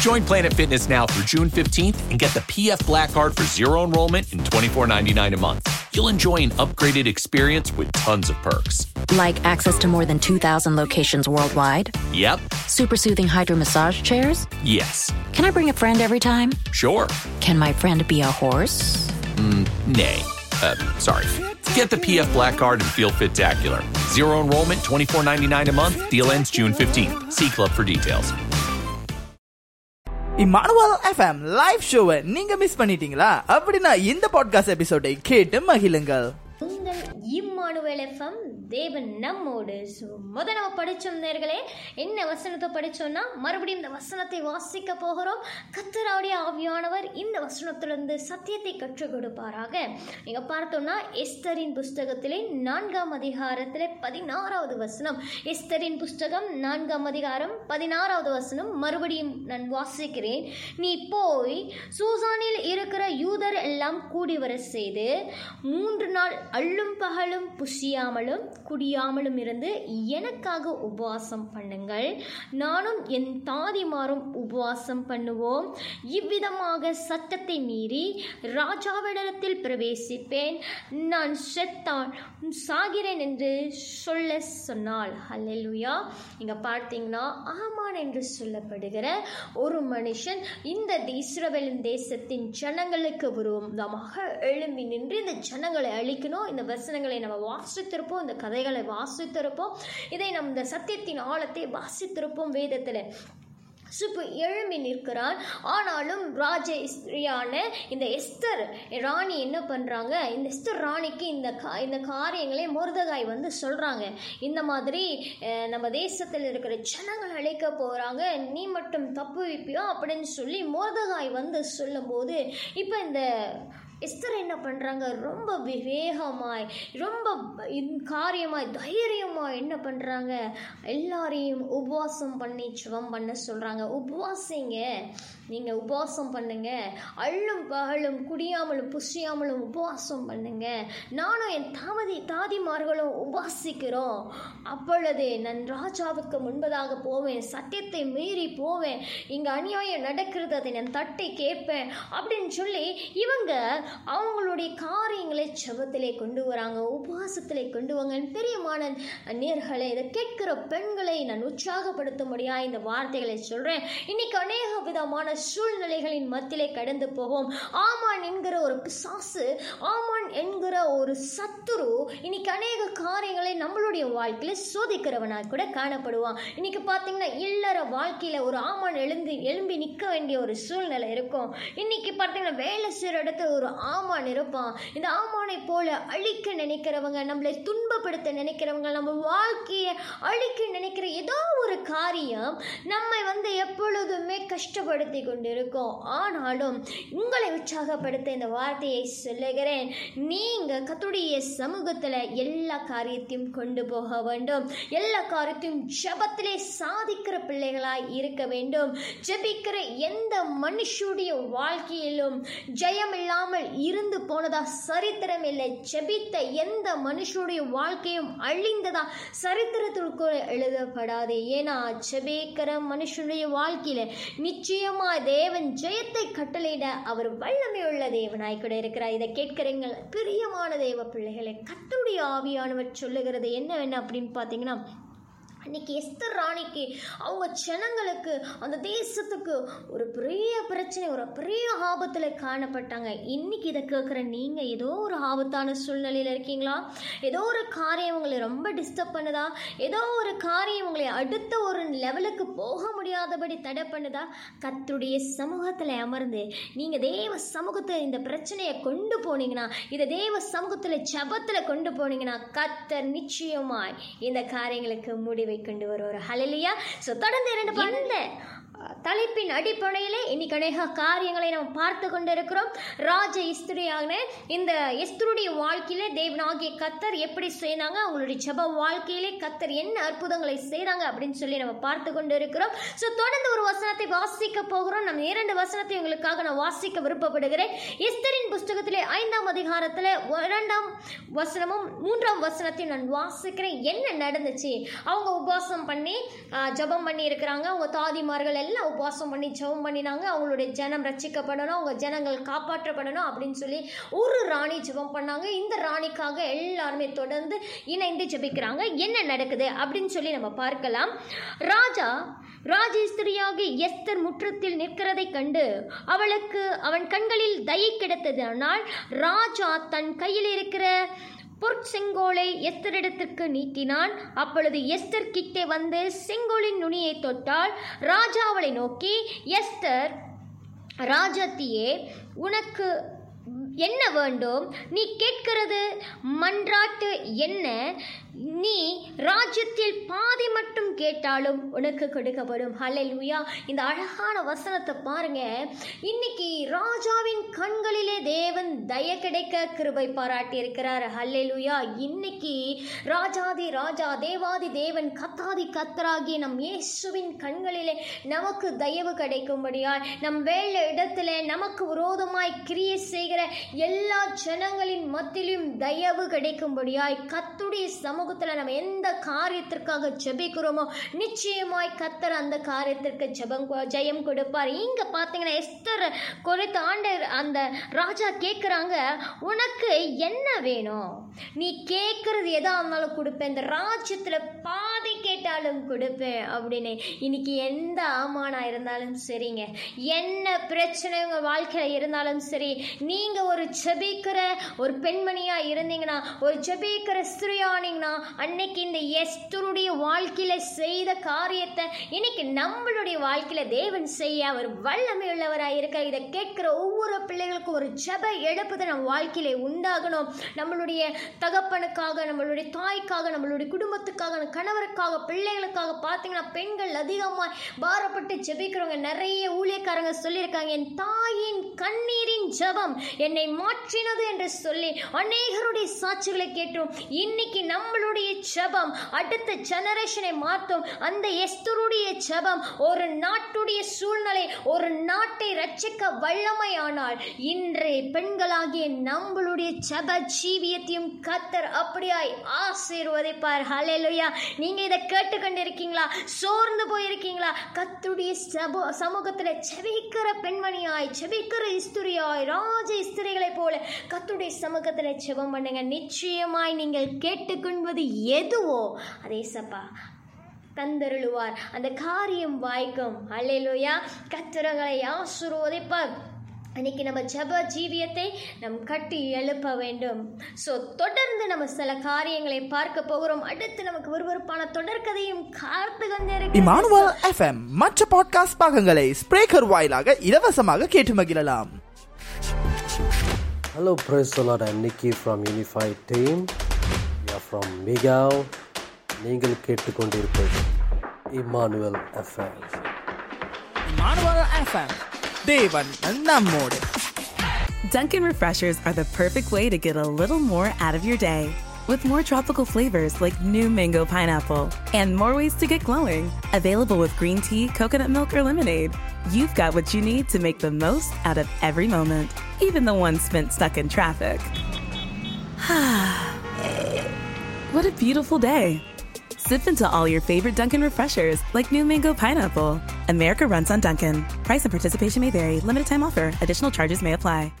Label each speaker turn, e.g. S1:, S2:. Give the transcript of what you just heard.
S1: Join Planet Fitness now through June 15th and get the PF Black Card for zero enrollment and $24.99 a month. You'll enjoy an upgraded experience with tons of perks.
S2: Like access to more than 2,000 locations worldwide,
S1: Yep.
S2: super soothing hydro massage chairs.
S1: Yes.
S2: Can I bring a friend every time?
S1: Sure.
S2: Can my friend be a horse?
S1: Nay. Uh, sorry. Get the PF Black Card and feel fit-tacular. Zero enrollment, $24.99 a month. Deal ends June 15th. See Club for details.
S3: Emmanuel FM live ஷோவை நீங்க miss பண்ணிட்டீங்களா? அப்படின்னா இந்த podcast எபிசோடை கேட்டு மகிழுங்கள்.
S4: உங்கள் Emmanuel FM தேவன் நம்மோடு. ஸோ முத நம்ம படித்தோம் நேர்களே என்ன வசனத்தை படித்தோம்னா மறுபடியும் இந்த வசனத்தை வாசிக்க போகிறோம். கத்தராவுடைய ஆவியானவர் இந்த வசனத்திலிருந்து சத்தியத்தை கற்றுக் கொடுப்பாராக. நீங்கள் பார்த்தோம்னா எஸ்தரின் புஸ்தகத்திலே நான்காம் அதிகாரத்தில் பதினாறாவது வசனம். எஸ்தரின் புஸ்தகம் நான்காம் அதிகாரம் பதினாறாவது வசனம். மறுபடியும் நான் வாசிக்கிறேன். நீ போய் சூசானில் இருக்கிற யூதர் எல்லாம் கூடி வர செய்து மூன்று நாள் அள்ளும் பகலும் புசியாமலும் குடியாமலும் இருந்து எனக்காக உபவாசம் பண்ணுங்கள். நானும் என் தாதிமாரும் உபவாசம் பண்ணுவோம். இவ்விதமாக சட்டத்தை மீறி ராஜாவிடத்தில் பிரவேசிப்பேன். நான் செத்தான் சாகிறேன் என்று சொல்ல சொன்னாள். ஹல்லேலூயா இங்க பார்த்தீங்கன்னா ஆமான் என்று சொல்லப்படுகிற ஒரு மனுஷன் இந்த இஸ்ரவேலின் தேசத்தின் ஜனங்களுக்கு விரோதமாக எழும்பி நின்று இந்த ஜனங்களை அழிக்கணும். இந்த வசனங்களை நம்ம வாசித்திருப்போம் இந்த கதைகளை வாசித்திருப்போம். இதை நம் இந்த சத்தியத்தின் ஆழத்தை வாசித்திருப்போம் வேதத்தில். சுப்பு எழும்பி நிற்கிறான். ஆனாலும் ராஜ ஸ்திரியான இந்த எஸ்தர் ராணி என்ன பண்ணுறாங்க இந்த எஸ்தர் ராணிக்கு இந்த கா இந்த காரியங்களே முருதகாய் வந்து சொல்கிறாங்க இந்த மாதிரி நம்ம தேசத்தில் இருக்கிற ஜனங்கள் அழைக்க போகிறாங்க நீ மட்டும் தப்பு வைப்பியோ? அப்படின்னு சொல்லி முருதகாய் வந்து சொல்லும்போது இப்போ இந்த எஸ்தர் என்ன பண்ணுறாங்க ரொம்ப விவேகமாய் ரொம்ப காரியமாய் தைரியமாக என்ன பண்ணுறாங்க எல்லாரையும் உபவாசம் பண்ணி சுவம் பண்ண சொல்கிறாங்க உபவாசிங்க. நீங்கள் உபவாசம் பண்ணுங்க. அள்ளும் பகலும் குடியாமலும் புசியாமலும் உபவாசம் பண்ணுங்க. நானும் என் தாமதி தாதிமார்களும் உபாசிக்கிறோம் அப்பொழுது நான் ராஜாவுக்கு முன்பதாக போவேன். சத்தியத்தை மீறி போவேன். இங்கே அநியாயம் நடக்கிறது அதை நான் தட்டி கேட்பேன் அப்படின்னு சொல்லி இவங்க அவங்களுடைய காரியங்களை செபத்திலே கொண்டு வராங்க உபவாசத்திலே கொண்டு வாங்க. பிரியமான நேர்களை இதை கேட்கிற பெண்களை நான் உற்சாகப்படுத்தும்படியா இந்த வார்த்தைகளை சொல்கிறேன் இன்னைக்கு அநேக விதமான சூழ்நிலைகளின் மத்தியிலே கடந்து போவோம். ஆமான் என்கிற ஒரு பிசாசு ஆமான் என்கிற ஒரு சத்துரு இன்னைக்கு அநேக காரியங்களை நம்மளுடைய வாழ்க்கையில சோதிக்கிறவனாக கூட காணப்படுவான். இன்னைக்கு பார்த்தீங்கன்னா இல்லற வாழ்க்கையில் ஒரு ஆமான் எழுந்து எழும்பி நிற்க வேண்டிய ஒரு சூழ்நிலை இருக்கும். இன்னைக்கு பார்த்தீங்கன்னா வேலை செய்கிற இடத்துல ஒரு ஆமான் இருப்பான் இந்த ஆமானை போல அழிக்க நினைக்கிறவங்க நம்மளை துன்பப்படுத்த நினைக்கிறவங்க நம்ம வாழ்க்கையை அழிக்க நினைக்கிற ஏதோ ஒரு காரியம் நம்மை வந்து எப்பொழுதுமே கஷ்டப்படுத்தி கொண்டிருக்கோம். ஆனாலும் உங்களை உற்சாகப்படுத்த இந்த வார்த்தையை சொல்லுகிறேன். நீங்கள் கத்துடைய சமூகத்தில் எல்லா காரியத்தையும் கொண்டு போக வேண்டும். எல்லா காரியத்தையும் ஜபத்திலே சாதிக்கிற பிள்ளைகளாய் இருக்க வேண்டும். ஜெபிக்கிற எந்த மனுஷுடைய வாழ்க்கையிலும் ஜெயம் இல்லாமல் இருந்து போனதா? சரித்திரம் இல்லை. ஜெபித்த எந்த மனுஷனுடைய வாழ்க்கையும் அழிந்ததா? சரித்திரத்திற்குள் எழுதப்படாது. ஏன்னா ஜெபிக்கிற மனுஷனுடைய வாழ்க்கையில நிச்சயமா தேவன் ஜெயத்தை கட்டளையிட அவர் வல்லமை உள்ள தேவனாய் கூட இருக்கிறார். இதை கேட்கிறீங்கள் பிரியமான தேவ பிள்ளைகளை கத்தருடைய ஆவியானவர் சொல்லுகிறது என்னவென்ன அப்படின்னு பார்த்தீங்கன்னா இன்னைக்கு எஸ்தர் ராணிக்கு அவங்க ஜனங்களுக்கு அந்த தேசத்துக்கு ஒரு பெரிய பிரச்சனை ஒரு பெரிய ஆபத்தில் காணப்பட்டாங்க. இன்னைக்கு இதை கேட்குற நீங்கள் ஏதோ ஒரு ஆபத்தான சூழ்நிலையில் இருக்கீங்களா? ஏதோ ஒரு காரியம் உங்களை ரொம்ப டிஸ்டர்ப் பண்ணுதா? ஏதோ ஒரு காரியம் உங்களை அடுத்த ஒரு லெவலுக்கு போக முடியாதபடி தடை பண்ணுதா? கத்துடைய சமூகத்தில் அமர்ந்து நீங்கள் தேவ சமூகத்தை இந்த பிரச்சனையை கொண்டு போனீங்கன்னா இதை தேவ சமூகத்தில் ஜபத்தில் கொண்டு போனீங்கன்னா கத்தர் நிச்சயமாய் இந்த காரியங்களுக்கு முடிவை கொண்டு வருவார். ஹலலியா ஸோ தொடர்ந்து இரண்டு பாடல்கள். தலைப்பின் அடிப்படையிலே இன்னைக்கு அநேக காரியங்களை நாம் பார்த்து கொண்டிருக்கிறோம். ராஜ இஸ்திரியான இந்த இஸ்திருடைய வாழ்க்கையிலே தேவனாகிய கத்தர் எப்படி செய்தாங்க? அவங்களுடைய ஜப வாழ்க்கையிலே கத்தர் என்ன அற்புதங்களை செய்தாங்க அப்படின்னு சொல்லி நம்ம பார்த்து கொண்டு இருக்கிறோம் ஸோ தொடர்ந்து ஒரு வசனத்தை வாசிக்க போகிறோம். நம்ம இரண்டு வசனத்தை உங்களுக்காக நான் வாசிக்க விருப்பப்படுகிறேன். இஸ்தரின் புஸ்தகத்திலே ஐந்தாம் அதிகாரத்தில் இரண்டாம் வசனமும் மூன்றாம் வசனத்தையும் நான் வாசிக்கிறேன். என்ன நடந்துச்சு? அவங்க உபவாசம் பண்ணி ஜபம் ஜெபம் பண்ணி இருக்கிறாங்க அவங்க தாதிமார்கள் எல்லாம் உபவாசம் பண்ணி ஜெபம் பண்ணினாங்க. அவங்களுடைய ஜனம் ரட்சிக்கப்படணும். அவங்க ஜனங்கள் காப்பாற்றப்படணும் அப்படின்னு சொல்லி ஒரு ராணி ஜெபம் பண்ணாங்க. இந்த ராணிக்காக எல்லாருமே தொடர்ந்து இணைந்து ஜெபிக்கிறாங்க. என்ன நடக்குது அப்படின்னு சொல்லி நம்ம பார்க்கலாம். ராஜா ராஜேஸ்திரியாகி எஸ்தர் முற்றத்தில் நிற்கிறதை கண்டு அவளுக்கு அவன் கண்களில் தயை கிடைத்ததனால் ராஜா தன் கையில் இருக்கிற பொற்செங்கோலை எஸ்தரிடத்திற்கு நீட்டினான். அப்பொழுது எஸ்தர் கிட்டே வந்து செங்கோலின் நுனியை தொட்டால் ராஜாவளை நோக்கி எஸ்தர் ராஜத்தியே உனக்கு என்ன வேண்டும்? நீ கேட்கிறது மன்றாட்டு என்ன? நீ ராஜ்யத்தில் பாதி மட்டும் கேட்டாலும் உனக்கு கொடுக்கப்படும். ஹலெலுயா இந்த அழகான வசனத்தை பாருங்க. இன்னைக்கு ராஜாவின் கண்களிலே தேவன் தய கிடைக்க கிருபை பாராட்டி இருக்கிறார் ஹalleluya. இன்னைக்கு ராஜாதி ராஜா தேவாதி தேவன் கத்தாதி கத்தராகி நம் இயேசுவின் கண்களிலே நமக்கு தயவு கிடைக்கும்படியாய் நம் வேலை இடத்துல நமக்கு விரோதமாய் கிரியை செய்கிற எல்லா ஜனங்களின் மத்தியிலும் தயவு கிடைக்கும்படியாய் கத்துடைய சமூகத்தில் நம்ம எந்த காரியத்திற்காக ஜெபிக்கிறோமோ நிச்சயமாய் கத்தர் அந்த காரியத்திற்கு ஜெபம் ஜெயம் கொடுப்பார். இங்க பார்த்தீங்கன்னா எஸ்தர் குறித்த ஆண்டர் அந்த ராஜா கேட்குறாங்க உனக்கு என்ன வேணும்? நீ கேட்கறது எதா இருந்தாலும் கொடுப்பேன். இந்த ராஜ்யத்தில் பாதி கேட்டாலும் கொடுப்பேன் அப்படின்னு. இன்னைக்கு எந்த ஆமானா இருந்தாலும் சரிங்க. என்ன பிரச்சனை உங்கள் வாழ்க்கையில் இருந்தாலும் சரி. நீங்கள் ஒரு செபிக்கிற ஒரு பெண்மணியாக இருந்தீங்கன்னா ஒரு செபிக்கிற ஸ்திரியானீங்கன்னா அன்னைக்கு இந்த எஸ்தருடைய வாழ்க்கையில் செய்த காரியத்தை இன்னைக்கு நம்மளுடைய வாழ்க்கையில் தேவன் செய்ய அவர் வல்லமை உள்ளவராக இருக்க. இதை கேட்கிற ஒவ்வொரு பிள்ளைகளுக்கும் ஒரு ஜெப எழுப்புதை நம்ம வாழ்க்கையில உண்டாகணும். நம்மளுடைய தகப்பனுக்காக நம்மளுடைய தாய்க்காக நம்மளுடைய குடும்பத்துக்காக கணவருக்காக கணவருக்காக பிள்ளைகளுக்காக பார்த்தீங்கன்னா பெண்கள் அதிகமாக பாரப்பட்டு ஜெபிக்கிறவங்க நிறைய ஊழியக்காரங்க சொல்லியிருக்காங்க என் தாயின் கண்ணீரின் ஜெபம் என்னை மாற்றினது என்று சொல்லி அநேகருடைய சாட்சிகளை கேட்டோம். இன்னைக்கு நம்மளுடைய ஜெபம் அடுத்த ஜெனரேஷனை மாற்றும். அந்த எஸ்தருடைய ஜெபம் ஒரு நாட்டுடைய சூழ்நிலை ஒரு நாட்டை ரட்சிக்க வல்லமையானால் இன்றைய பெண்களாகிய நம்மளுடைய ஜப ஜீவியத்தையும் கத்தர் அப்படியாய் ஆசீர்வதிப்பார். ஹalleluya நீங்க இதை கேட்டுக்கொண்டு இருக்கீங்களா சோர்ந்து போயிருக்கீங்களா? கத்துடைய சபோ சமூகத்தில் செபிக்கிற பெண்மணியாய் செபிக்கிற இஸ்துரியாய் ராஜ இஸ்திரிகளைப் போல கத்துடைய சமூகத்தில் செவம் பண்ணுங்க. நிச்சயமாய் நீங்கள் கேட்டுக்கொள்வது எதுவோ அதே சப்பா தந்தருளுவார். அந்த காரியம் வாய்க்கும். அல்லையிலோயா கத்திரங்களை ஆசுரோதிப்பார் இன்னைக்கு நம்ம ஜப ஜீவியத்தை நம் கட்டி எழுப்ப வேண்டும் ஸோ தொடர்ந்து நம்ம சில காரியங்களை பார்க்க போகிறோம் அடுத்து நமக்கு விறுவிறுப்பான தொடர்கதையும் காத்து
S3: இமானுவல் எஃப்எம் மற்ற பாட்காஸ்ட் பாகங்களை ஸ்பிரேக்கர் வாயிலாக இலவசமாக கேட்டு மகிழலாம்
S5: Lord. I'm Nicky from Unified Team. We are from Migao. நீங்கள் கேட்டுக்கொண்டிருப்பது Emmanuel FM
S3: Emmanuel FM Devan and Namore.
S6: Dunkin' Refreshers are the perfect way to get a little more out of your day. With more tropical flavors like new mango pineapple and more ways to get glowing, available with green tea, coconut milk, or lemonade, you've got what you need to make the most out of every moment, even the one spent stuck in traffic. what a beautiful day! Sip into all your favorite Dunkin' Refreshers like new mango pineapple America runs on Duncan. Price and participation may vary. Limited time offer. Additional charges may apply.